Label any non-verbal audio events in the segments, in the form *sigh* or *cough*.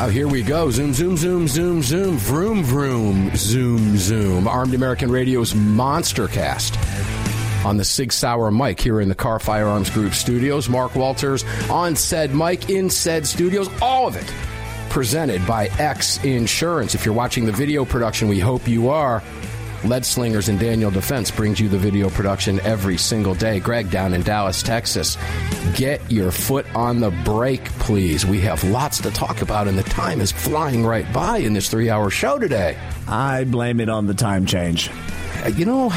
Oh, here we go. Zoom, zoom, zoom, zoom, zoom. Vroom, vroom. Zoom, zoom. Armed American Radio's Monster Cast on the Sig Sauer mic here in the Kahr Firearms Group studios. Mark Walters on said mic in said studios. All of it presented by X Insurance. If you're watching the video production, we hope you are. Lead Slingers and Daniel Defense brings you the video production every single day. Greg down in Dallas, Texas. Get your foot on the brake, please. We have lots to talk about, and the time is flying right by in this three hour show today. I blame it on the time change. Uh, you know,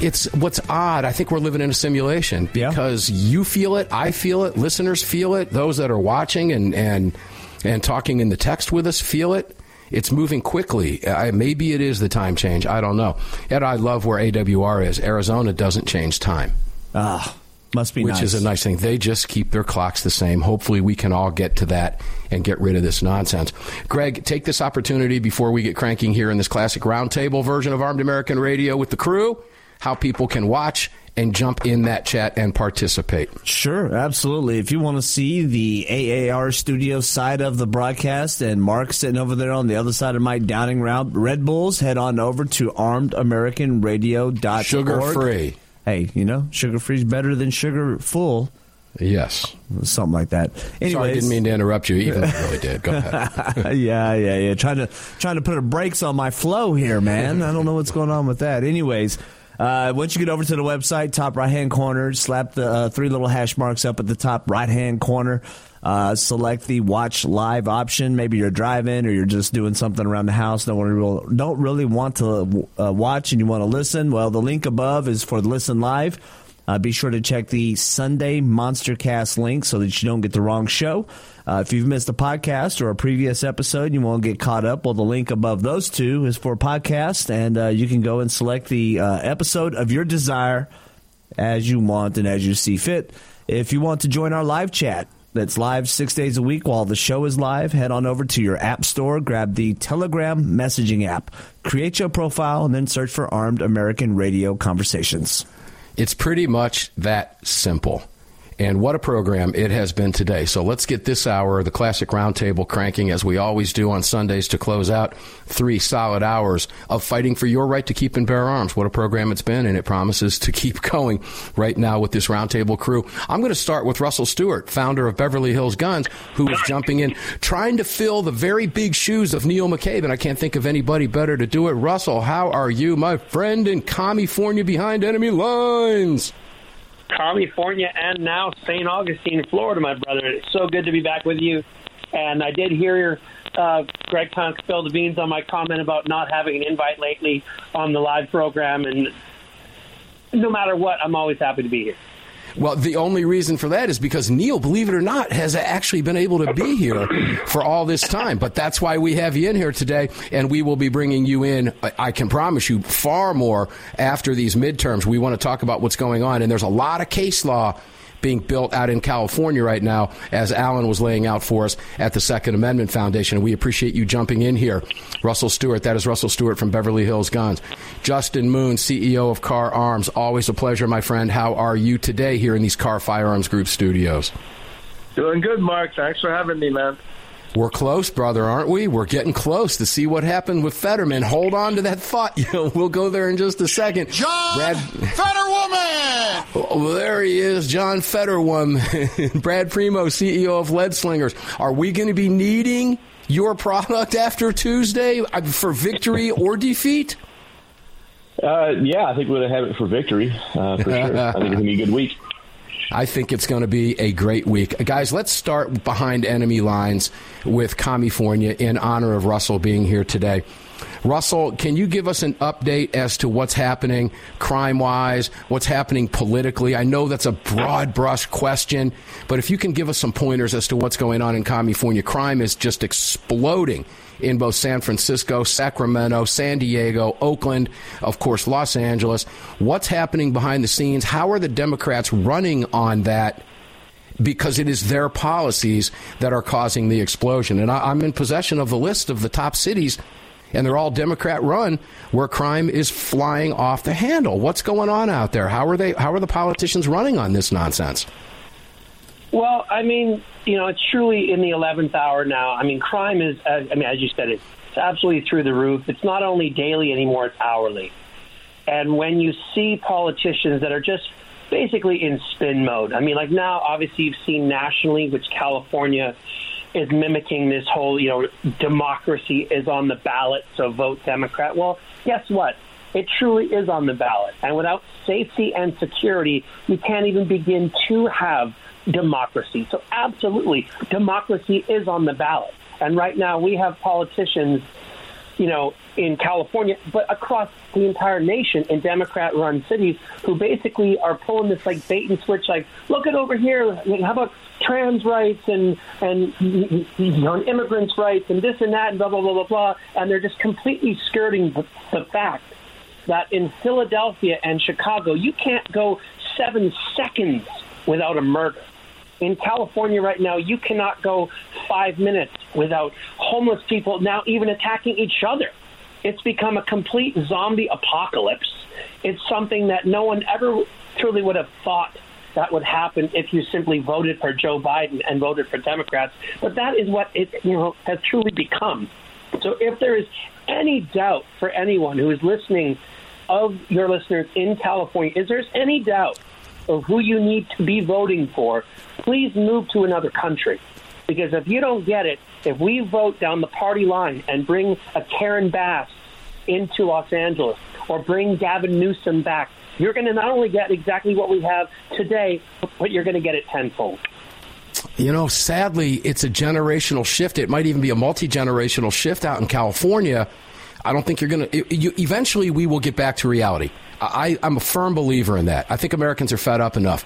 it's what's odd. I think we're living in a simulation because yeah. you feel it, I feel it, listeners feel it, those that are watching and and and talking in the text with us feel it it's moving quickly. I, maybe it is the time change. I don't know. Yet I love where AWR is. Arizona doesn't change time. Ah. Must be Which nice. is a nice thing. They just keep their clocks the same. Hopefully, we can all get to that and get rid of this nonsense. Greg, take this opportunity before we get cranking here in this classic roundtable version of Armed American Radio with the crew, how people can watch and jump in that chat and participate. Sure, absolutely. If you want to see the AAR studio side of the broadcast and Mark sitting over there on the other side of my Downing round Red Bulls, head on over to armedamericanradio.org. Sugar free. Hey, you know, sugar free is better than sugar full. Yes. Something like that. Anyways, Sorry, I didn't mean to interrupt you, even though I really *laughs* did. Go ahead. *laughs* yeah, yeah, yeah. Trying to trying to put a brakes on my flow here, man. I don't know what's going on with that. Anyways, uh, once you get over to the website, top right hand corner, slap the uh, three little hash marks up at the top right hand corner. Uh, select the watch live option. Maybe you're driving or you're just doing something around the house. Don't, to, don't really want to uh, watch and you want to listen. Well, the link above is for listen live. Uh, be sure to check the Sunday Monstercast link so that you don't get the wrong show. Uh, if you've missed a podcast or a previous episode you want to get caught up, well, the link above those two is for podcast, and uh, you can go and select the uh, episode of your desire as you want and as you see fit. If you want to join our live chat, that's live six days a week while the show is live. Head on over to your app store, grab the Telegram messaging app, create your profile, and then search for Armed American Radio Conversations. It's pretty much that simple. And what a program it has been today. So let's get this hour, the classic roundtable, cranking as we always do on Sundays to close out three solid hours of fighting for your right to keep and bear arms. What a program it's been, and it promises to keep *laughs* going right now with this roundtable crew. I'm going to start with Russell Stewart, founder of Beverly Hills Guns, who is jumping in, trying to fill the very big shoes of Neil McCabe, and I can't think of anybody better to do it. Russell, how are you, my friend in California behind enemy lines? California and now St. Augustine, Florida, my brother. It's so good to be back with you. And I did hear your uh, Greg Punk spill the beans on my comment about not having an invite lately on the live program. And no matter what, I'm always happy to be here. Well, the only reason for that is because Neil, believe it or not, has actually been able to be here for all this time. But that's why we have you in here today, and we will be bringing you in, I can promise you, far more after these midterms. We want to talk about what's going on, and there's a lot of case law being built out in California right now, as Alan was laying out for us at the Second Amendment Foundation. We appreciate you jumping in here. Russell Stewart, that is Russell Stewart from Beverly Hills Guns. Justin Moon, CEO of Kahr Arms. Always a pleasure, my friend. How are you today here in these Kahr Firearms Group studios? Doing good, Mark. Thanks for having me, man. We're close, brother, aren't we? We're getting close to see what happened with Fetterman. Hold on to that thought. *laughs* You know, we'll go there in just a second. John Brad... Fetterwoman! Oh, there he is, John Fetterwoman. *laughs* Brad Primo, CEO of Lead Slingers. Are we going to be needing your product after Tuesday uh, for victory or defeat? Uh, yeah, I think we're going to have it for victory, uh, for sure. I think it's going to be a *laughs* good week. I think it's going to be a great week. Guys, let's start behind enemy lines with California in honor of Russell being here today. Russell, can you give us an update as to what's happening crime wise, what's happening politically? I know that's a broad brush question, but if you can give us some pointers as to what's going on in California, crime is just exploding in both San Francisco, Sacramento, San Diego, Oakland, of course, Los Angeles. What's happening behind the scenes? How are the Democrats running on that? Because it is their policies that are causing the explosion. And I, am in possession of the list of the top cities and they're all Democrat run, where crime is flying off the handle. What's going on out there? How are they? How are the politicians running on this nonsense? Well, I mean, you know, it's truly in the eleventh hour now. I mean, crime is, I mean, as you said, it's absolutely through the roof. It's not only daily anymore; it's hourly. And when you see politicians that are just basically in spin mode, I mean, like now, obviously, you've seen nationally, which California is mimicking this whole, you know, democracy is on the ballot, so vote Democrat. Well, guess what? It truly is on the ballot. And without safety and security, you can't even begin to have democracy. So, absolutely, democracy is on the ballot. And right now, we have politicians you know, in California, but across the entire nation in Democrat run cities who basically are pulling this like bait and switch, like, look at over here, how about trans rights and, and you know, immigrants' rights and this and that and blah, blah, blah, blah, blah. And they're just completely skirting the, the fact that in Philadelphia and Chicago, you can't go seven seconds without a murder. In California right now, you cannot go five minutes without homeless people now even attacking each other. It's become a complete zombie apocalypse. It's something that no one ever truly would have thought that would happen if you simply voted for Joe Biden and voted for Democrats. But that is what it you know has truly become. So if there is any doubt for anyone who is listening of your listeners in California, is there any doubt of who you need to be voting for, please move to another country. Because if you don't get it, if we vote down the party line and bring a Karen Bass into Los Angeles or bring Gavin Newsom back, you're going to not only get exactly what we have today, but you're going to get it tenfold. You know, sadly, it's a generational shift. It might even be a multi generational shift out in California. I don't think you're going to. Eventually, we will get back to reality. I, I'm a firm believer in that. I think Americans are fed up enough.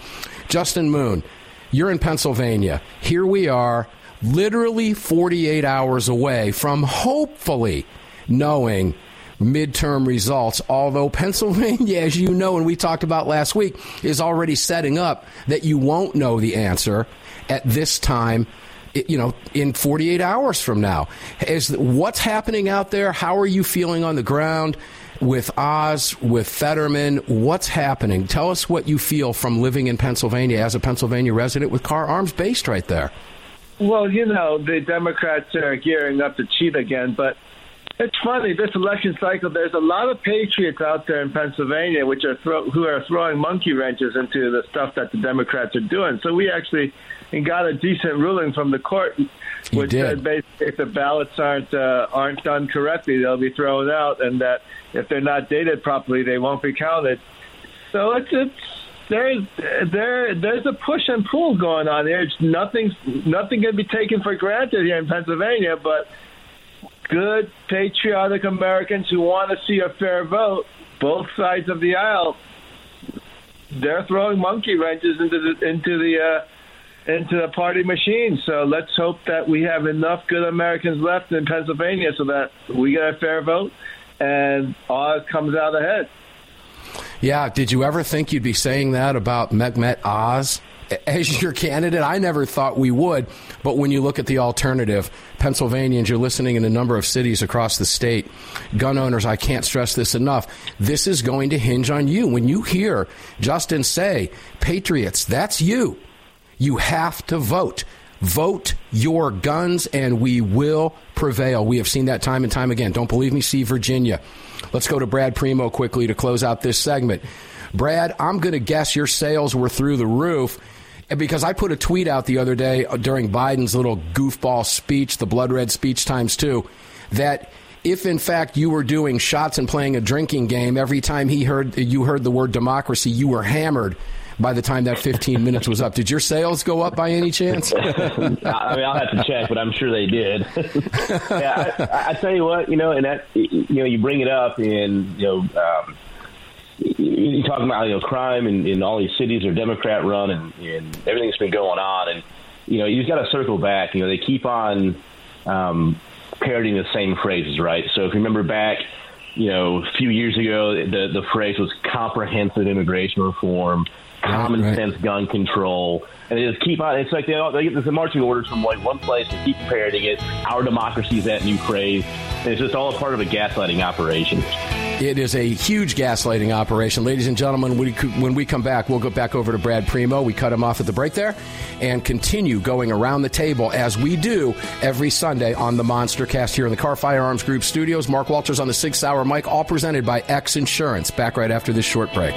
Justin Moon, you're in Pennsylvania. Here we are, literally 48 hours away from hopefully knowing midterm results. Although *laughs* Pennsylvania, as you know, and we talked about last week, is already setting up that you won't know the answer at this time. You know, in 48 hours from now, is what's happening out there? How are you feeling on the ground? with Oz, with Fetterman, what's happening? Tell us what you feel from living in Pennsylvania as a Pennsylvania resident with Kahr Arms based right there. Well, you know, the Democrats are gearing up to cheat again, but it's funny this election cycle. There's a lot of patriots out there in Pennsylvania, which are throw, who are throwing monkey wrenches into the stuff that the Democrats are doing. So we actually got a decent ruling from the court, which said basically if the ballots aren't uh, aren't done correctly, they'll be thrown out, and that if they're not dated properly, they won't be counted. So it's it's there's there there's a push and pull going on here. It's nothing nothing can be taken for granted here in Pennsylvania, but good patriotic Americans who want to see a fair vote, both sides of the aisle, they're throwing monkey wrenches into the into the uh, into the party machine. So let's hope that we have enough good Americans left in Pennsylvania so that we get a fair vote and Oz comes out ahead. Yeah, did you ever think you'd be saying that about Mehmet Oz *laughs* as your candidate? I never thought we would, but when you look at the alternative, Pennsylvanians, you're listening in a number of cities across the state, gun owners, I can't stress this enough. This is going to hinge on you. When you hear Justin say, Patriots, that's you. You have to vote. Vote your guns, and we will prevail. We have seen that time and time again. Don't believe me? See Virginia. Let's go to Brad Primo quickly to close out this segment. Brad, I'm going to guess your sales were through the roof because I put a tweet out the other day during Biden's little goofball speech, the blood red speech times two, that if in fact you were doing shots and playing a drinking game every time he heard you heard the word democracy, you were hammered by the time that 15 *laughs* minutes was up. Did your sales go up by any chance? *laughs* I mean, I'll have to check, but I'm sure they did. *laughs* yeah, I, I tell you what, you know, and that you know, you bring it up, and you know, um, you talk about you know crime and, and all these cities are Democrat run, and, and everything's been going on, and you know, you just got to circle back. You know, they keep on um, parroting the same phrases, right? So if you remember back you know, a few years ago, the the phrase was comprehensive immigration reform, common right. sense gun control, and they just keep on. It's like they all, they get this marching orders from like one place and keep parroting it. Our democracy is that new phrase, and it's just all a part of a gaslighting operation. It is a huge gaslighting operation. Ladies and gentlemen, when we come back, we'll go back over to Brad Primo. We cut him off at the break there and continue going around the table as we do every Sunday on the Monster Cast here in the Kahr Firearms Group studios. Mark Walters on the Sig Sauer Mic, all presented by X Insurance. Back right after this short break.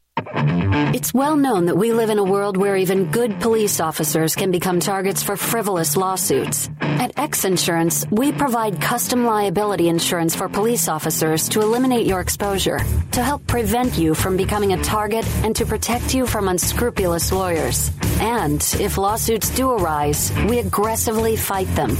Mm-hmm. It's well known that we live in a world where even good police officers can become targets for frivolous lawsuits. At X Insurance, we provide custom liability insurance for police officers to eliminate your exposure, to help prevent you from becoming a target, and to protect you from unscrupulous lawyers. And if lawsuits do arise, we aggressively fight them.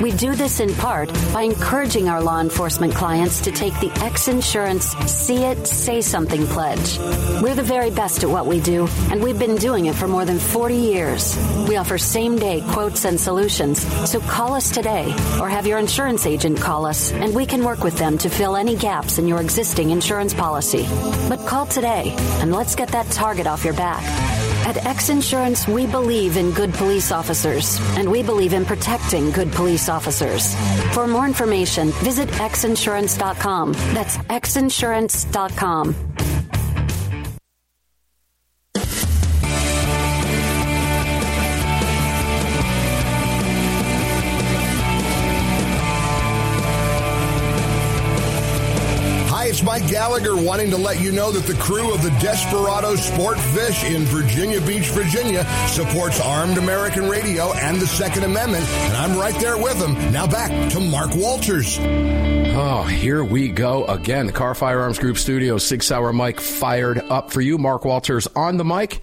We do this in part by encouraging our law enforcement clients to take the X Insurance See It, Say Something pledge. We're the very best at what we do, and we've been doing it for more than 40 years. We offer same day quotes and solutions, so call us today or have your insurance agent call us, and we can work with them to fill any gaps in your existing insurance policy. But call today, and let's get that target off your back. At X Insurance, we believe in good police officers, and we believe in protecting good police officers. For more information, visit xinsurance.com. That's xinsurance.com. it's Mike Gallagher wanting to let you know that the crew of the Desperado Sport Fish in Virginia Beach, Virginia supports Armed American Radio and the Second Amendment, and I'm right there with them. Now back to Mark Walters. Oh, here we go again. The Kahr Firearms Group Studio, Sig Sauer Mike fired up for you. Mark Walters on the mic.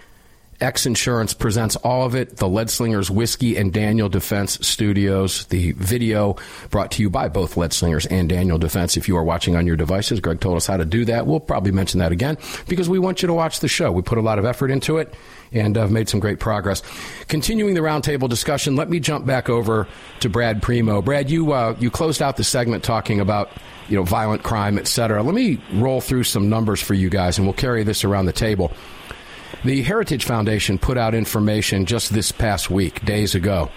X Insurance presents all of it. The Lead Slingers Whiskey and Daniel Defense Studios. The video brought to you by both Lead Slingers and Daniel Defense. If you are watching on your devices, Greg told us how to do that. We'll probably mention that again because we want you to watch the show. We put a lot of effort into it and have uh, made some great progress. Continuing the roundtable discussion, let me jump back over to Brad Primo. Brad, you uh, you closed out the segment talking about you know violent crime, et cetera. Let me roll through some numbers for you guys, and we'll carry this around the table. The Heritage Foundation put out information just this past week, days ago,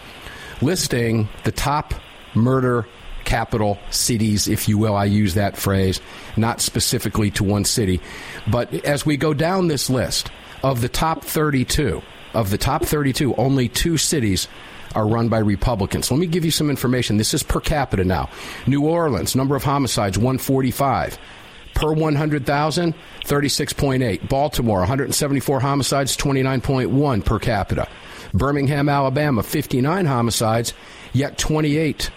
listing the top murder capital cities, if you will. I use that phrase, not specifically to one city. But as we go down this list, of the top 32, of the top 32, only two cities are run by Republicans. Let me give you some information. This is per capita now. New Orleans, number of homicides, 145 per 100,000, 36.8. Baltimore, 174 homicides, 29.1 per capita. Birmingham, Alabama, 59 homicides, yet 28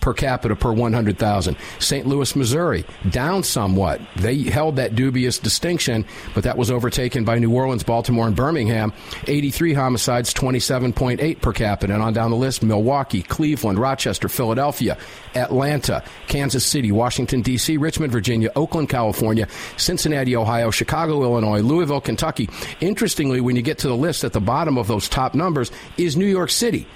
per capita per 100,000. St. Louis, Missouri, down somewhat. They held that dubious distinction, but that was overtaken by New Orleans, Baltimore, and Birmingham. 83 homicides, 27.8 per capita. And on down the list, Milwaukee, Cleveland, Rochester, Philadelphia, Atlanta, Kansas City, Washington, D.C., Richmond, Virginia, Oakland, California, Cincinnati, Ohio, Chicago, Illinois, Louisville, Kentucky. Interestingly, when you get to the list at the bottom of those top numbers is New York City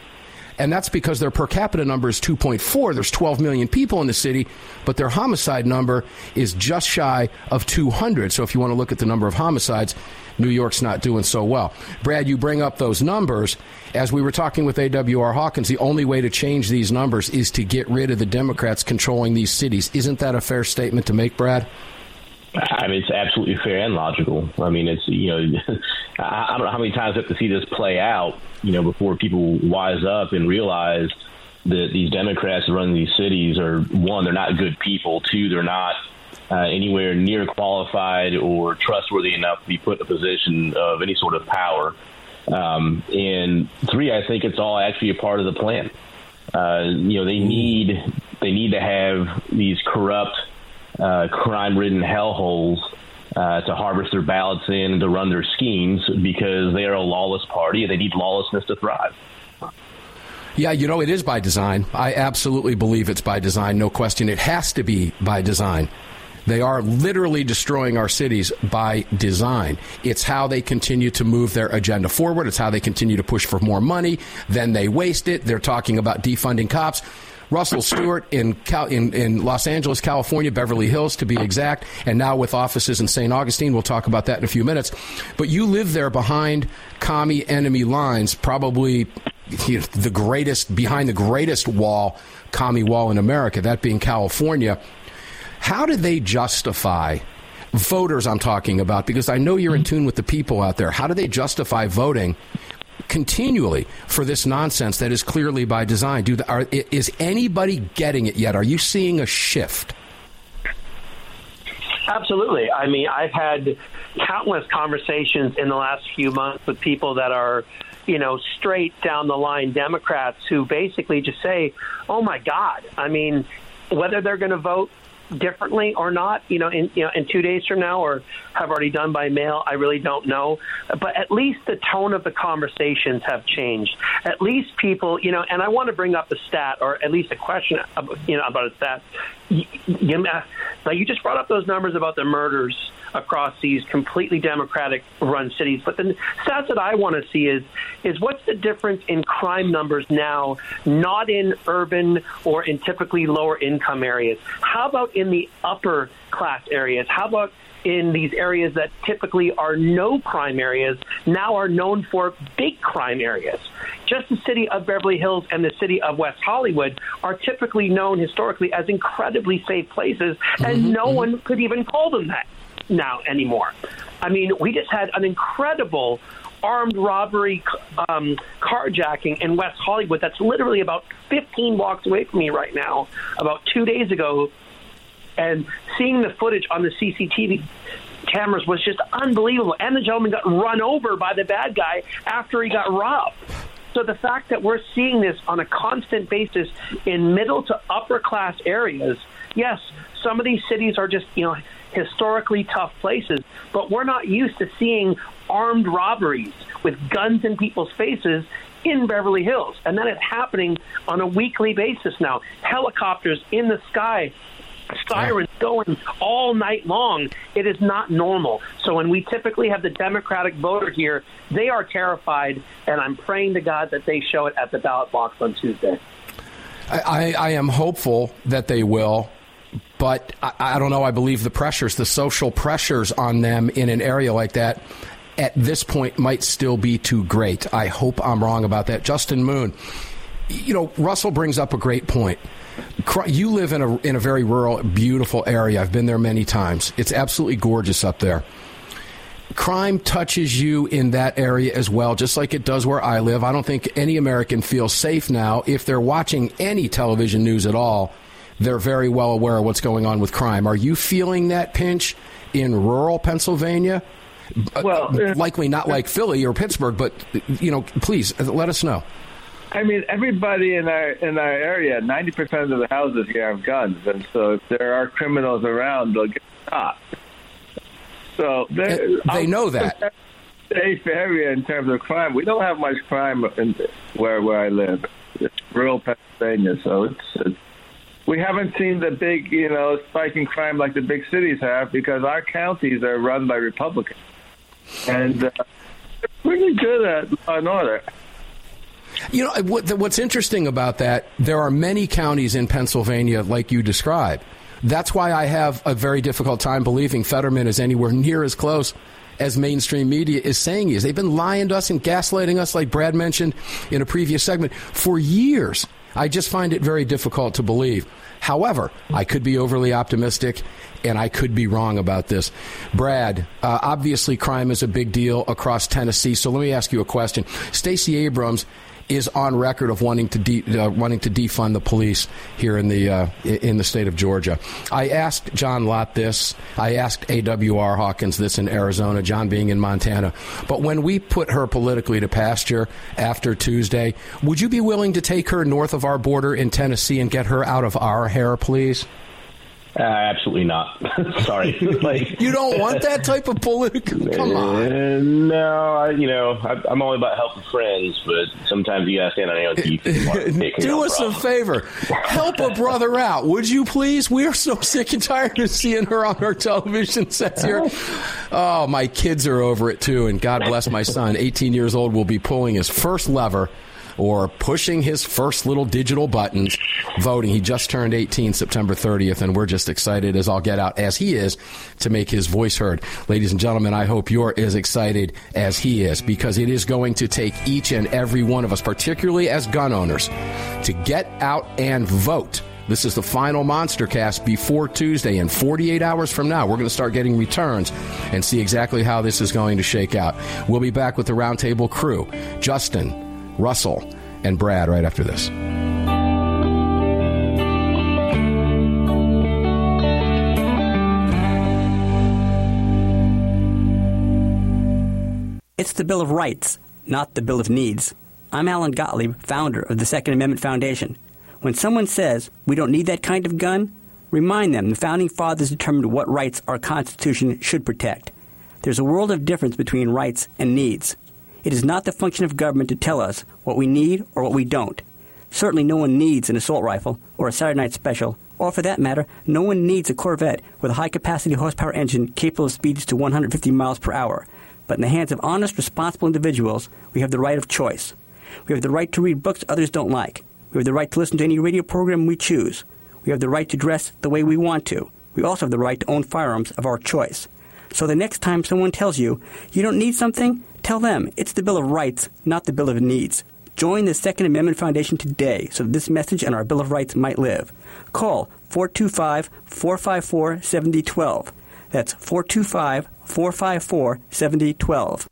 and that's because their per capita number is 2.4. There's 12 million people in the city, but their homicide number is just shy of 200. So if you want to look at the number of homicides, New York's not doing so well. Brad, you bring up those numbers. As we were talking with AWR Hawkins, the only way to change these numbers is to get rid of the Democrats controlling these cities. Isn't that a fair statement to make, Brad? I mean, it's absolutely fair and logical. I mean, it's you know, *laughs* I don't know how many times have to see this play out, you know, before people wise up and realize that these Democrats running these cities are one, they're not good people. Two, they're not uh, anywhere near qualified or trustworthy enough to be put in a position of any sort of power. Um, and three, I think it's all actually a part of the plan. Uh, you know, they need they need to have these corrupt uh, crime-ridden hellholes uh, to harvest their ballots in and to run their schemes because they are a lawless party and they need lawlessness to thrive. Yeah, you know, it is by design. I absolutely believe it's by design, no question. It has to be by design. They are literally destroying our cities by design. It's how they continue to move their agenda forward. It's how they continue to push for more money. Then they waste it. They're talking about defunding cops. Russell Stewart in, Cal- in, in Los Angeles, California, Beverly Hills to be exact, and now with offices in St. Augustine. We'll talk about that in a few minutes. But you live there behind commie enemy lines, probably the greatest, behind the greatest wall, commie wall in America, that being California. How do they justify voters I'm talking about because I know you're in mm-hmm. tune with the people out there. How do they justify voting continually for this nonsense that is clearly by design? Do the, are, is anybody getting it yet? Are you seeing a shift? Absolutely. I mean, I've had countless conversations in the last few months with people that are, you know, straight down the line Democrats who basically just say, "Oh my God!" I mean, whether they're going to vote differently or not, you know, in you know in two days from now, or have already done by mail. I really don't know, but at least the tone of the conversations have changed. At least people, you know, and I want to bring up a stat or at least a question, you know, about a stat. You, you, now you just brought up those numbers about the murders across these completely democratic run cities. But the stats that I want to see is is what's the difference in crime numbers now, not in urban or in typically lower income areas? How about in the upper class areas? How about in these areas that typically are no crime areas now are known for big crime areas. Just the city of Beverly Hills and the city of West Hollywood are typically known historically as incredibly safe places, and Mhm, no mhm. one could even call them that now anymore. I mean, we just had an incredible armed robbery um, carjacking in West Hollywood that's literally about 15 blocks away from me right now, about two days ago. And seeing the footage on the CCTV cameras was just unbelievable. And the gentleman got run over by the bad guy after he got robbed. So the fact that we're seeing this on a constant basis in middle to upper class areas, yes, some of these cities are just, you know, historically tough places, but we're not used to seeing armed robberies with guns in people's faces in Beverly Hills. And that is happening on a weekly basis now. Helicopters in the sky sirens going all night long. It is not normal. So when we typically have the Democratic voter here, they are terrified, and I'm praying to God that they show it at the ballot box on Tuesday. I, I, I am hopeful that they will, but I, I don't know. I believe the pressures, the social pressures on them in an area like that at this point might still be too great. I hope I'm wrong about that. Justin Moon, you know, Russell brings up a great point. You live in a in a very rural, beautiful area. I've been there many times. It's absolutely gorgeous up there. Crime touches you in that area as well, just like it does where I live. I don't think any American feels safe now if they're watching any television news at all. They're very well aware of what's going on with crime. Are you feeling that pinch in rural Pennsylvania? Well, uh, uh, likely not uh, like Philly or Pittsburgh, but you know, please uh, let us know. I mean, everybody in our in our area, ninety percent of the houses here have guns, and so if there are criminals around, they'll get shot. So there- they know that. safe area in terms of crime. We don't have much crime in where where I live. It's rural Pennsylvania, so it's, it's we haven't seen the big you know spike in crime like the big cities have because our counties are run by Republicans, and uh, they're pretty good at law and order. You know what, what's interesting about that? There are many counties in Pennsylvania, like you describe. That's why I have a very difficult time believing Fetterman is anywhere near as close as mainstream media is saying he is. They've been lying to us and gaslighting us, like Brad mentioned in a previous segment, for years. I just find it very difficult to believe. However, I could be overly optimistic and I could be wrong about this. Brad, uh, obviously crime is a big deal across Tennessee, so let me ask you a question. Stacey Abrams is on record of wanting to de- uh, wanting to defund the police here in the uh, in the state of Georgia. I asked John Lott this. I asked AWR Hawkins this in Arizona. John being in Montana. But when we put her politically to pasture after Tuesday, would you be willing to take her north of our border in Tennessee and get her out of our hair, please? Uh, absolutely not. *laughs* Sorry. *laughs* like You don't want that type of political. *laughs* Come on. Uh, no, I, you know, I, I'm all about helping friends, but sometimes you gotta stand on your own feet. if you want to take care Do us a favor. Help a brother out, would you please? We are so sick and tired of seeing her on our television sets here. Oh, my kids are over it too, and God bless my son. 18 years old will be pulling his first lever or pushing his first little digital buttons voting. He just turned 18 September 30th, and we're just excited as I'll get out, as he is, to make his voice heard. Ladies and gentlemen, I hope you're as excited as he is because it is going to take each and every one of us, particularly as gun owners, to get out and vote. This is the final Monster Cast before Tuesday, and 48 hours from now, we're going to start getting returns and see exactly how this is going to shake out. We'll be back with the roundtable crew Justin, Russell, and Brad right after this. It's the Bill of Rights, not the Bill of Needs. I'm Alan Gottlieb, founder of the Second Amendment Foundation. When someone says we don't need that kind of gun, remind them the Founding Fathers determined what rights our Constitution should protect. There's a world of difference between rights and needs. It is not the function of government to tell us what we need or what we don't. Certainly, no one needs an assault rifle or a Saturday night special, or for that matter, no one needs a Corvette with a high capacity horsepower engine capable of speeds to 150 miles per hour. But in the hands of honest, responsible individuals, we have the right of choice. We have the right to read books others don't like. We have the right to listen to any radio program we choose. We have the right to dress the way we want to. We also have the right to own firearms of our choice. So the next time someone tells you you don't need something, tell them it's the Bill of Rights, not the Bill of Needs. Join the Second Amendment Foundation today so this message and our Bill of Rights might live. Call 425 454 7012. That's 425 454 7012.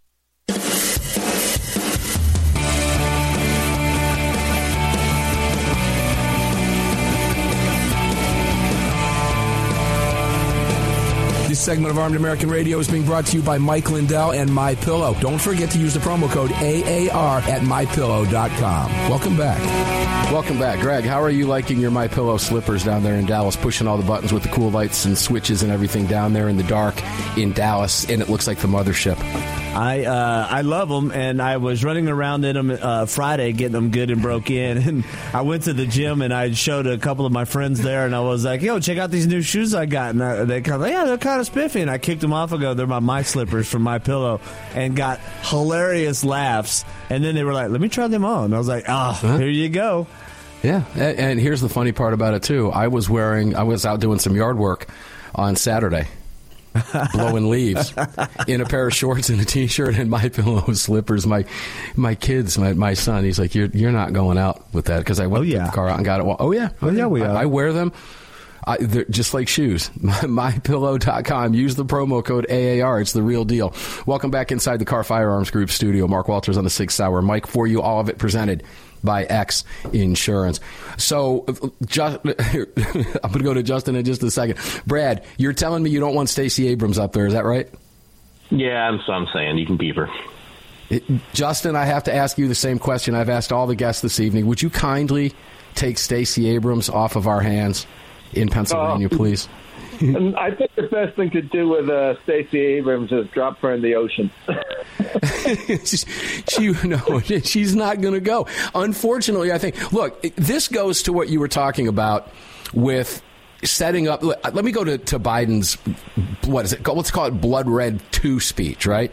Segment of Armed American Radio is being brought to you by Mike Lindell and My Pillow. Don't forget to use the promo code AAR at mypillow.com. Welcome back. Welcome back, Greg. How are you liking your My Pillow slippers down there in Dallas, pushing all the buttons with the cool lights and switches and everything down there in the dark in Dallas, and it looks like the mothership. I uh, I love them, and I was running around in them uh, Friday, getting them good and broke in. *laughs* And I went to the gym, and I showed a couple of my friends there, and I was like, "Yo, check out these new shoes I got." And I, they kind of, yeah, they're kind of spiffy. And I kicked them off. I go, "They're my my slippers from my pillow," and got hilarious laughs. And then they were like, "Let me try them on." And I was like, "Ah, oh, here you go." Yeah, and, and here's the funny part about it too. I was wearing, I was out doing some yard work on Saturday blowing leaves in a pair of shorts and a t-shirt and my pillow slippers. My my kids, my, my son, he's like, "You're you're not going out with that?" Because I went oh, yeah. the car out and got it. Well, oh yeah, oh yeah, we I, are. I wear them. I, they're just like shoes. *laughs* MyPillow.com. Use the promo code AAR. It's the real deal. Welcome back inside the Kahr Firearms Group studio. Mark Walters on the Sig Sauer. Mike for you. All of it presented by X Insurance. So, just, *laughs* I'm going to go to Justin in just a second. Brad, you're telling me you don't want Stacey Abrams up there. Is that right? Yeah, what I'm saying. You can keep her. It, Justin, I have to ask you the same question I've asked all the guests this evening. Would you kindly take Stacey Abrams off of our hands in Pennsylvania, uh, please? And I think the best thing to do with uh, Stacey Abrams is drop her in the ocean. *laughs* she no, she's not going to go. Unfortunately, I think. Look, this goes to what you were talking about with setting up. Let me go to, to Biden's what is it? Let's call it blood red two speech, right?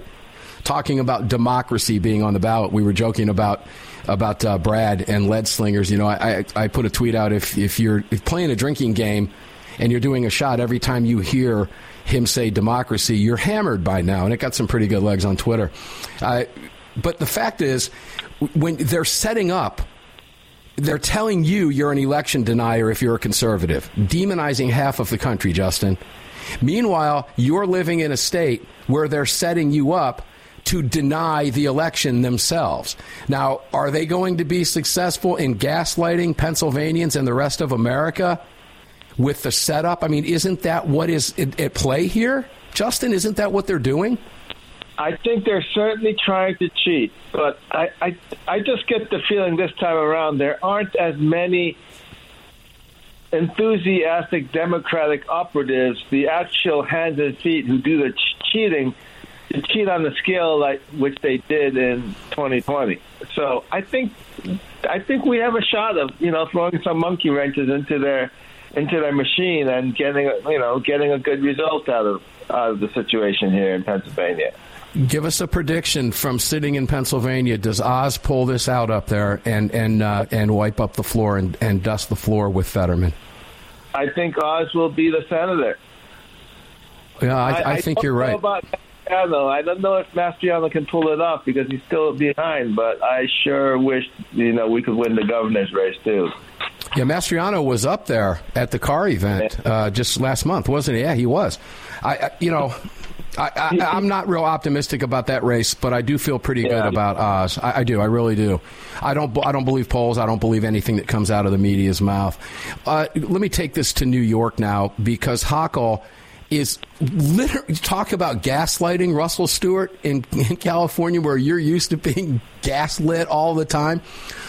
Talking about democracy being on the ballot. We were joking about about uh, Brad and lead slingers. You know, I, I, I put a tweet out if if you're playing a drinking game and you're doing a shot every time you hear him say democracy, you're hammered by now, and it got some pretty good legs on Twitter. Uh, but the fact is, when they're setting up they're telling you you're an election denier if you're a conservative, demonizing half of the country, Justin. Meanwhile, you're living in a state where they're setting you up to deny the election themselves. Now, are they going to be successful in gaslighting Pennsylvanians and the rest of America with the setup? I mean, isn't that what is at play here? Justin, isn't that what they're doing? I think they're certainly trying to cheat, but I, I, I just get the feeling this time around there aren't as many enthusiastic Democratic operatives, the actual hands and feet who do the ch- cheating, to cheat on the scale like which they did in 2020. So I think I think we have a shot of you know throwing some monkey wrenches into their into their machine and getting you know getting a good result out of out of the situation here in Pennsylvania. Give us a prediction from sitting in Pennsylvania. Does Oz pull this out up there and and uh, and wipe up the floor and, and dust the floor with Fetterman? I think Oz will be the senator. Yeah, I, I, I think you're right. About Mastriano. I don't know if Mastriano can pull it off because he's still behind, but I sure wish you know we could win the governor's race too. Yeah, Mastriano was up there at the car event uh, just last month, wasn't he? Yeah, he was. I, I you know, I, am not real optimistic about that race, but I do feel pretty yeah. good about Oz. I, I, do. I really do. I don't. I don't believe polls. I don't believe anything that comes out of the media's mouth. Uh, let me take this to New York now because Hochul is literally talk about gaslighting Russell Stewart in, in, California, where you're used to being gaslit all the time.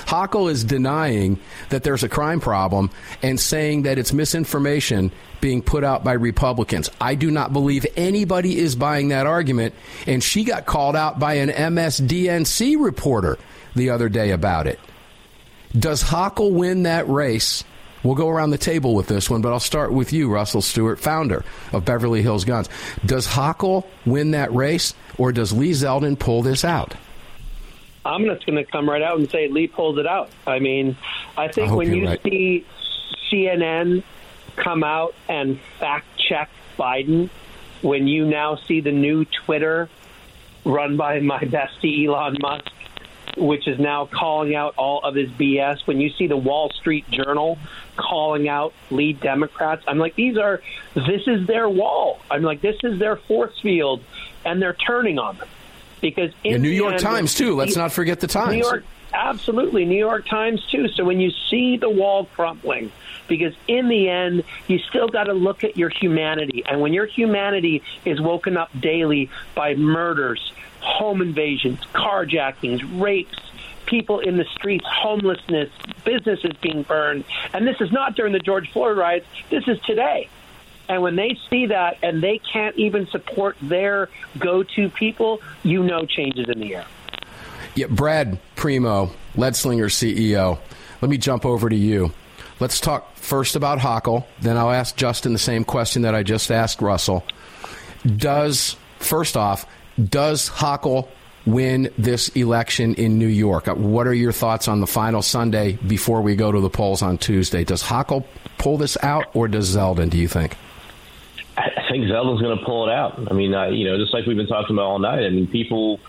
Hochul is denying that there's a crime problem and saying that it's misinformation being put out by Republicans. I do not believe anybody is buying that argument, and she got called out by an MSDNC reporter the other day about it. Does Hochul win that race? We'll go around the table with this one, but I'll start with you, Russell Stewart, founder of Beverly Hills Guns. Does Hochul win that race, or does Lee Zeldin pull this out? I'm just going to come right out and say Lee pulls it out. I mean, I think I when you right. see CNN come out and fact check Biden, when you now see the new Twitter run by my bestie Elon Musk, which is now calling out all of his BS, when you see the Wall Street Journal calling out lead Democrats, I'm like, these are, this is their wall. I'm like, this is their force field, and they're turning on them. Because in the New York end, Times, too. Let's not forget the Times. New York, absolutely. New York Times, too. So when you see the wall crumbling, because in the end, you still got to look at your humanity. And when your humanity is woken up daily by murders, home invasions, carjackings, rapes, people in the streets, homelessness, businesses being burned, and this is not during the George Floyd riots, this is today. And when they see that and they can't even support their go to people, you know changes in the air. Yeah, Brad Primo, Leadslinger CEO. Let me jump over to you. Let's talk first about Hochul, then I'll ask Justin the same question that I just asked Russell. Does, first off, does Hochul win this election in New York? Uh, what are your thoughts on the final Sunday before we go to the polls on Tuesday? Does Hochul pull this out, or does Zeldin, do you think? I think Zeldin's going to pull it out. I mean, uh, you know, just like we've been talking about all night. I mean, people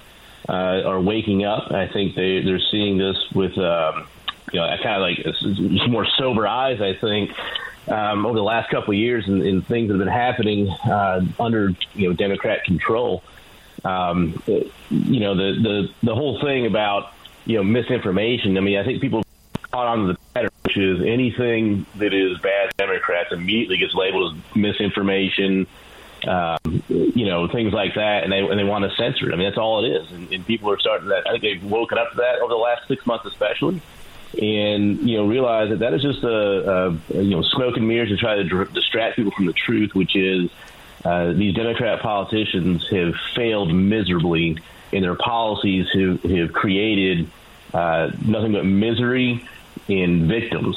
uh, are waking up. I think they they're seeing this with um, you know kind of like *laughs* more sober eyes. I think um, over the last couple of years and, and things that have been happening uh, under you know Democrat control. Um, you know the the the whole thing about you know misinformation. I mean, I think people caught on to the pattern, which is anything that is bad Democrats immediately gets labeled as misinformation. Um, you know things like that, and they and they want to censor it. I mean, that's all it is, and, and people are starting that. I think they've woken up to that over the last six months, especially. and you know realize that that is just a, a you know smoke and mirrors to try to distract people from the truth, which is uh, these Democrat politicians have failed miserably in their policies, who have created uh, nothing but misery in victims,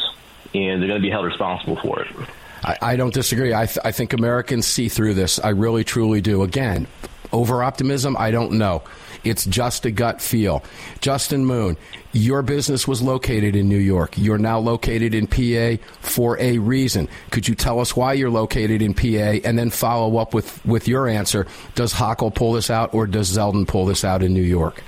and they're going to be held responsible for it. I, I don't disagree. I, th- I think Americans see through this. I really, truly do. Again, over optimism, I don't know. It's just a gut feel. Justin Moon, your business was located in New York. You're now located in PA for a reason. Could you tell us why you're located in PA and then follow up with, with your answer? Does Hochul pull this out or does Zeldin pull this out in New York?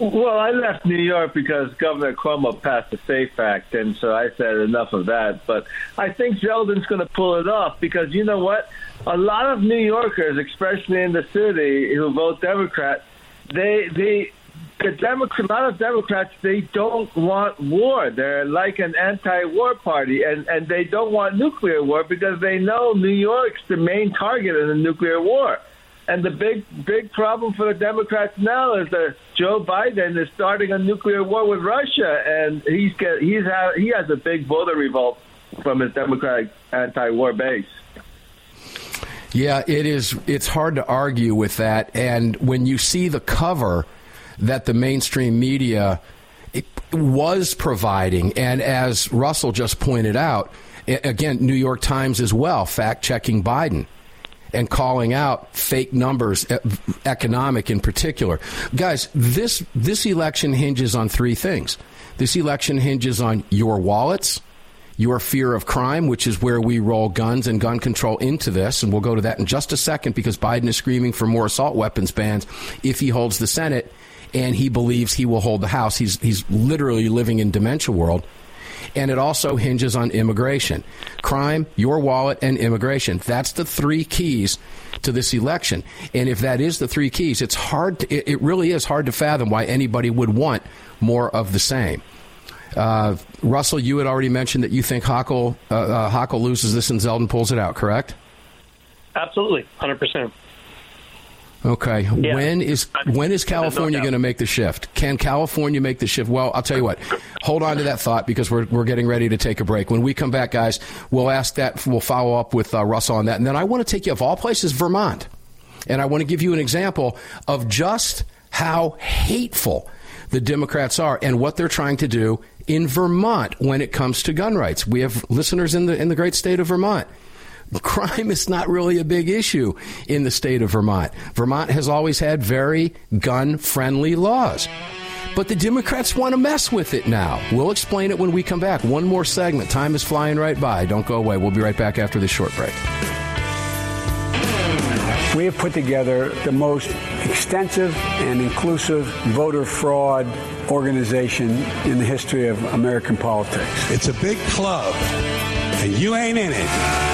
Well, I left New York because Governor Cuomo passed the SAFE Act, and so I said enough of that. But I think Zeldin's going to pull it off because you know what? A lot of New Yorkers, especially in the city, who vote Democrat, they they the Democrat, a lot of Democrats, they don't want war. They're like an anti-war party, and and they don't want nuclear war because they know New York's the main target in the nuclear war. And the big big problem for the Democrats now is that Joe Biden is starting a nuclear war with Russia, and he's get, he's ha- he has a big voter revolt from his Democratic anti-war base. Yeah, it is. It's hard to argue with that. And when you see the cover that the mainstream media was providing, and as Russell just pointed out, again, New York Times as well, fact checking Biden and calling out fake numbers, economic in particular. Guys, this this election hinges on three things. This election hinges on your wallets, your fear of crime, which is where we roll guns and gun control into this, and we'll go to that in just a second because Biden is screaming for more assault weapons bans if he holds the Senate and he believes he will hold the House. He's he's literally living in dementia world and it also hinges on immigration. Crime, your wallet, and immigration. That's the three keys to this election. And if that is the three keys, it's hard. To, it, it really is hard to fathom why anybody would want more of the same. Uh, Russell, you had already mentioned that you think Hochul, uh, uh, loses this and Zeldin pulls it out, correct? Absolutely, hundred percent. Okay. Yeah. When is when is California going to make the shift? Can California make the shift? Well, I'll tell you what. Hold on to that thought because we're we're getting ready to take a break. When we come back, guys, we'll ask that. We'll follow up with uh, Russell on that, and then I want to take you of all places, Vermont, and I want to give you an example of just how hateful the Democrats are and what they're trying to do in Vermont when it comes to gun rights. We have listeners in the in the great state of Vermont crime is not really a big issue in the state of Vermont. Vermont has always had very gun friendly laws. But the Democrats want to mess with it now. We'll explain it when we come back. One more segment. Time is flying right by. Don't go away. We'll be right back after this short break. We have put together the most extensive and inclusive voter fraud organization in the history of American politics. It's a big club, and you ain't in it.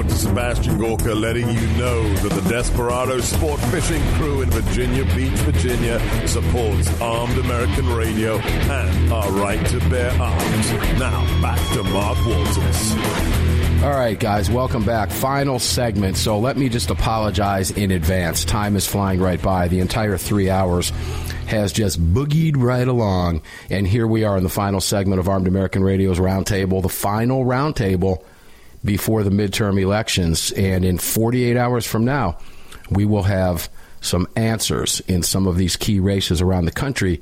Hi, I'm Sebastian Gorka, letting you know that the Desperado Sport Fishing Crew in Virginia Beach, Virginia supports armed American radio and our right to bear arms. Now, back to Mark Walters. All right, guys, welcome back. Final segment. So let me just apologize in advance. Time is flying right by. The entire three hours has just boogied right along. And here we are in the final segment of Armed American Radio's Roundtable, the final roundtable before the midterm elections. And in 48 hours from now, we will have some answers in some of these key races around the country.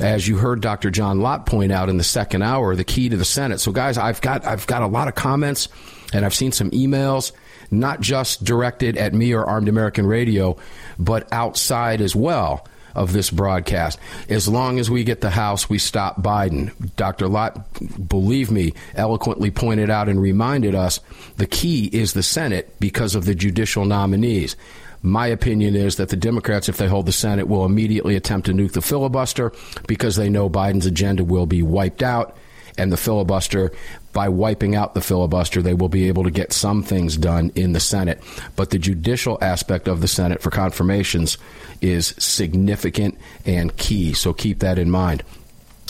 As you heard Dr. John Lott point out in the second hour, the key to the Senate. So guys, I've got I've got a lot of comments and I've seen some emails not just directed at me or Armed American Radio, but outside as well of this broadcast. As long as we get the House, we stop Biden. Dr. Lott, believe me, eloquently pointed out and reminded us the key is the Senate because of the judicial nominees. My opinion is that the Democrats, if they hold the Senate, will immediately attempt to nuke the filibuster because they know Biden's agenda will be wiped out. And the filibuster, by wiping out the filibuster, they will be able to get some things done in the Senate. But the judicial aspect of the Senate for confirmations is significant and key. So keep that in mind.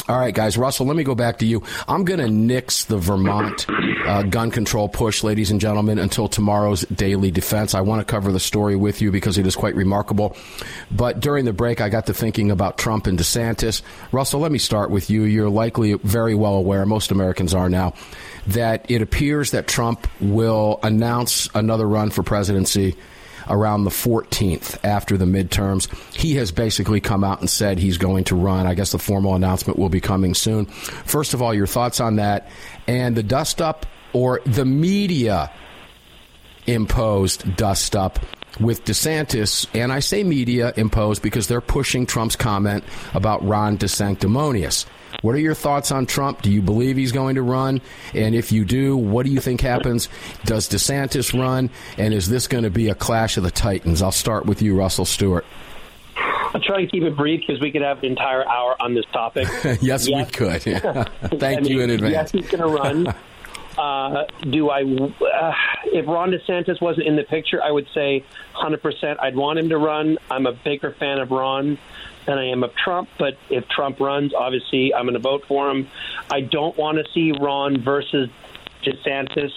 All right, guys. Russell, let me go back to you. I'm going to nix the Vermont uh, gun control push, ladies and gentlemen, until tomorrow's daily defense. I want to cover the story with you because it is quite remarkable. But during the break, I got to thinking about Trump and DeSantis. Russell, let me start with you. You're likely very well aware, most Americans are now, that it appears that Trump will announce another run for presidency around the 14th after the midterms. He has basically come out and said he's going to run. I guess the formal announcement will be coming soon. First of all, your thoughts on that and the dust up or the media imposed dust up with DeSantis, and I say media imposed because they're pushing Trump's comment about Ron DeSanctimonious. What are your thoughts on Trump? Do you believe he's going to run? And if you do, what do you think happens? Does DeSantis run? And is this going to be a clash of the titans? I'll start with you, Russell Stewart. I'll try to keep it brief because we could have an entire hour on this topic. *laughs* yes, we could. *laughs* *laughs* Thank I mean, you in advance. Yes, he's going to run. Uh, do I? Uh, if Ron DeSantis wasn't in the picture, I would say 100%. I'd want him to run. I'm a bigger fan of Ron than I am of Trump. But if Trump runs, obviously I'm going to vote for him. I don't want to see Ron versus DeSantis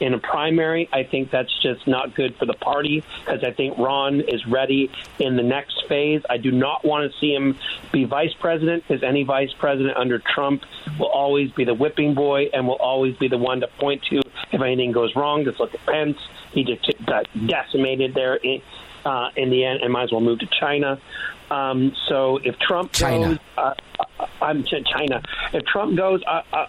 in a primary. I think that's just not good for the party because I think Ron is ready in the next phase. I do not want to see him be vice president because any vice president under Trump will always be the whipping boy and will always be the one to point to if anything goes wrong. Just look at Pence. He just got decimated there in, uh, in the end and might as well move to China. Um, so if Trump China. goes, uh, I'm China. If Trump goes, uh, uh,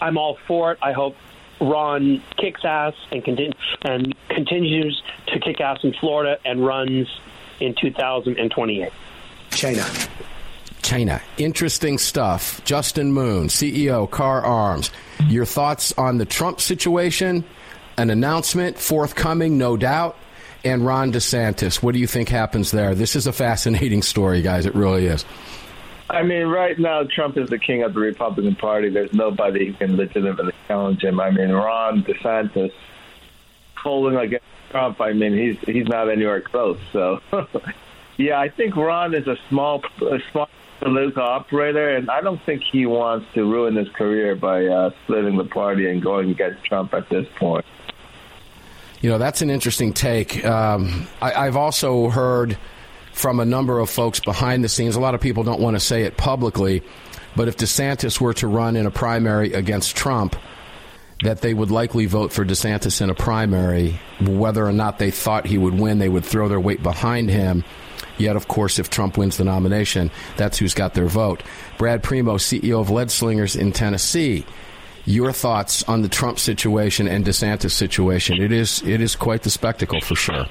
I'm all for it. I hope Ron kicks ass and, continu- and continues to kick ass in Florida and runs in 2028. China. China. Interesting stuff. Justin Moon, CEO, Kahr Arms. Your thoughts on the Trump situation? An announcement forthcoming, no doubt. And Ron DeSantis. What do you think happens there? This is a fascinating story, guys. It really is. I mean, right now Trump is the king of the Republican Party. There's nobody who can legitimately challenge him. I mean, Ron DeSantis polling against Trump. I mean, he's he's not anywhere close. So, *laughs* yeah, I think Ron is a small a small political operator, and I don't think he wants to ruin his career by uh, splitting the party and going against Trump at this point. You know, that's an interesting take. Um, I, I've also heard from a number of folks behind the scenes. A lot of people don't want to say it publicly, but if DeSantis were to run in a primary against Trump, that they would likely vote for DeSantis in a primary. Whether or not they thought he would win, they would throw their weight behind him. Yet, of course, if Trump wins the nomination, that's who's got their vote. Brad Primo, CEO of Lead Slingers in Tennessee. Your thoughts on the Trump situation and DeSantis situation? It is it is quite the spectacle for sure.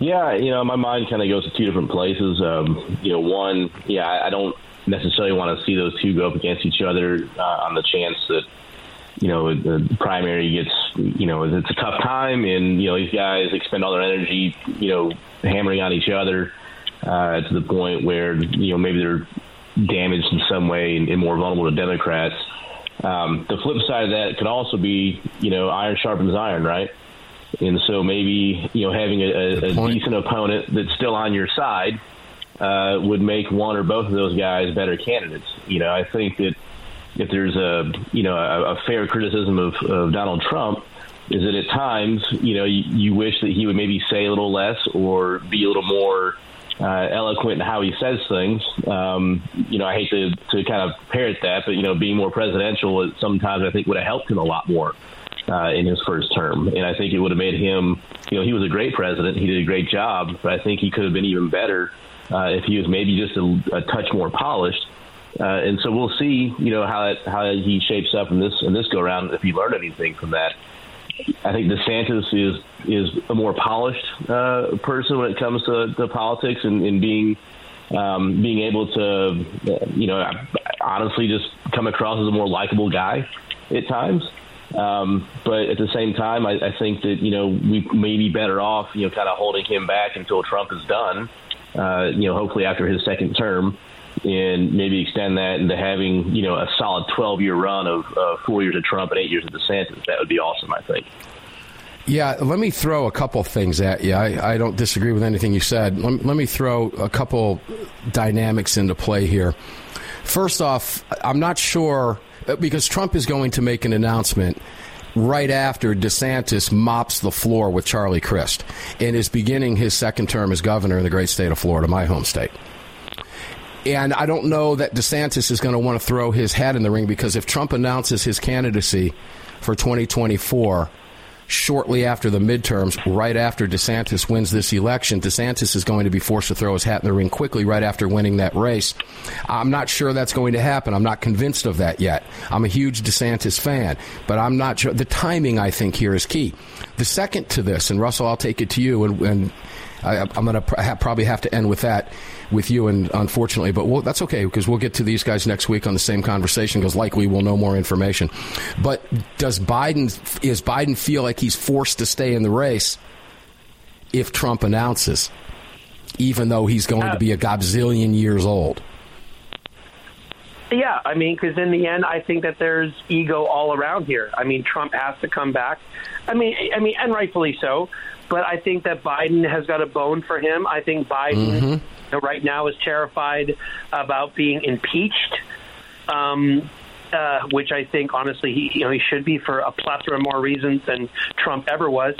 Yeah, you know, my mind kind of goes to two different places. Um, you know, one, yeah, I, I don't necessarily want to see those two go up against each other uh, on the chance that you know the primary gets you know it's a tough time, and you know these guys expend all their energy, you know, hammering on each other uh, to the point where you know maybe they're damaged in some way and, and more vulnerable to Democrats. Um, the flip side of that could also be, you know, iron sharpens iron, right? And so maybe you know having a, a, a decent opponent that's still on your side uh, would make one or both of those guys better candidates. You know, I think that if there's a you know a, a fair criticism of, of Donald Trump is that at times you know you, you wish that he would maybe say a little less or be a little more uh, eloquent in how he says things. Um, you know, I hate to, to kind of parrot that, but you know, being more presidential sometimes I think would have helped him a lot more uh, in his first term, and I think it would have made him. You know, he was a great president. He did a great job, but I think he could have been even better uh, if he was maybe just a, a touch more polished. Uh, and so we'll see, you know, how it, how he shapes up in this in this go round. If he learned anything from that, I think DeSantis is is a more polished uh, person when it comes to, to politics and, and being um, being able to, you know, honestly just come across as a more likable guy at times. Um, but at the same time, I, I think that you know we may be better off, you know, kind of holding him back until Trump is done. Uh, you know, hopefully after his second term, and maybe extend that into having you know a solid 12 year run of uh, four years of Trump and eight years of DeSantis. That would be awesome, I think. Yeah, let me throw a couple things at you. I, I don't disagree with anything you said. Let, let me throw a couple dynamics into play here. First off, I'm not sure because Trump is going to make an announcement right after DeSantis mops the floor with Charlie Crist and is beginning his second term as governor in the great state of Florida, my home state. And I don't know that DeSantis is going to want to throw his hat in the ring because if Trump announces his candidacy for 2024 shortly after the midterms, right after DeSantis wins this election, DeSantis is going to be forced to throw his hat in the ring quickly right after winning that race. I'm not sure that's going to happen. I'm not convinced of that yet. I'm a huge DeSantis fan, but I'm not sure. The timing, I think, here is key. The second to this, and Russell, I'll take it to you, and, and I, am going to pr- probably have to end with that with you, and unfortunately, but we'll, that's okay because we'll get to these guys next week on the same conversation because likely we'll know more information. But does Biden is Biden feel like he's forced to stay in the race if Trump announces? even though he's going to be a gobzillion years old. Yeah, I mean, because in the end, I think that there's ego all around here. I mean, Trump has to come back. I mean, I mean, and rightfully so. But I think that Biden has got a bone for him. I think Biden Mm-hmm. right now is terrified about being impeached. Um, uh, which I think, honestly, he you know he should be for a plethora more reasons than Trump ever was.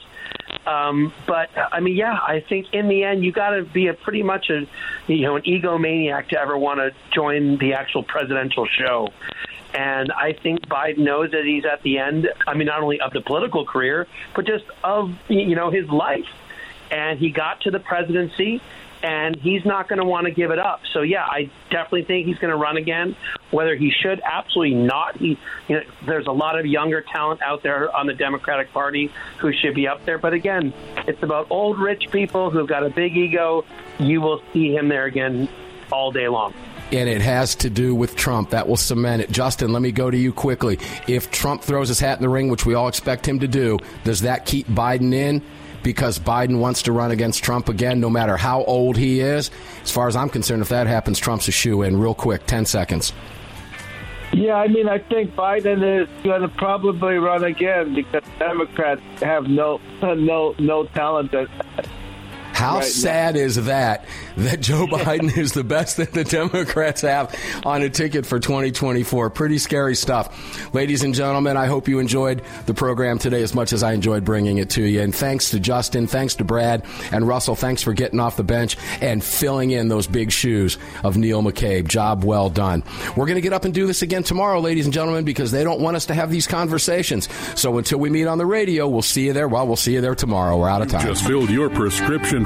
Um, but I mean, yeah, I think in the end, you got to be a pretty much a you know an egomaniac to ever want to join the actual presidential show. And I think Biden knows that he's at the end. I mean, not only of the political career, but just of you know his life. And he got to the presidency, and he's not going to want to give it up. So yeah, I definitely think he's going to run again. Whether he should, absolutely not. He, you know, there's a lot of younger talent out there on the Democratic Party who should be up there. But again, it's about old rich people who've got a big ego. You will see him there again all day long. And it has to do with Trump. That will cement it. Justin, let me go to you quickly. If Trump throws his hat in the ring, which we all expect him to do, does that keep Biden in? Because Biden wants to run against Trump again, no matter how old he is. As far as I'm concerned, if that happens, Trump's a shoe in. Real quick, 10 seconds. Yeah, I mean, I think Biden is going to probably run again because Democrats have no *laughs* no no talent. That, How Right. sad is that that Joe *laughs* Biden is the best that the Democrats have on a ticket for 2024? Pretty scary stuff. Ladies and gentlemen, I hope you enjoyed the program today as much as I enjoyed bringing it to you. And thanks to Justin, thanks to Brad, and Russell, thanks for getting off the bench and filling in those big shoes of Neil McCabe. Job well done. We're going to get up and do this again tomorrow, ladies and gentlemen, because they don't want us to have these conversations. So until we meet on the radio, we'll see you there. Well, we'll see you there tomorrow. We're out of time. Just filled your prescription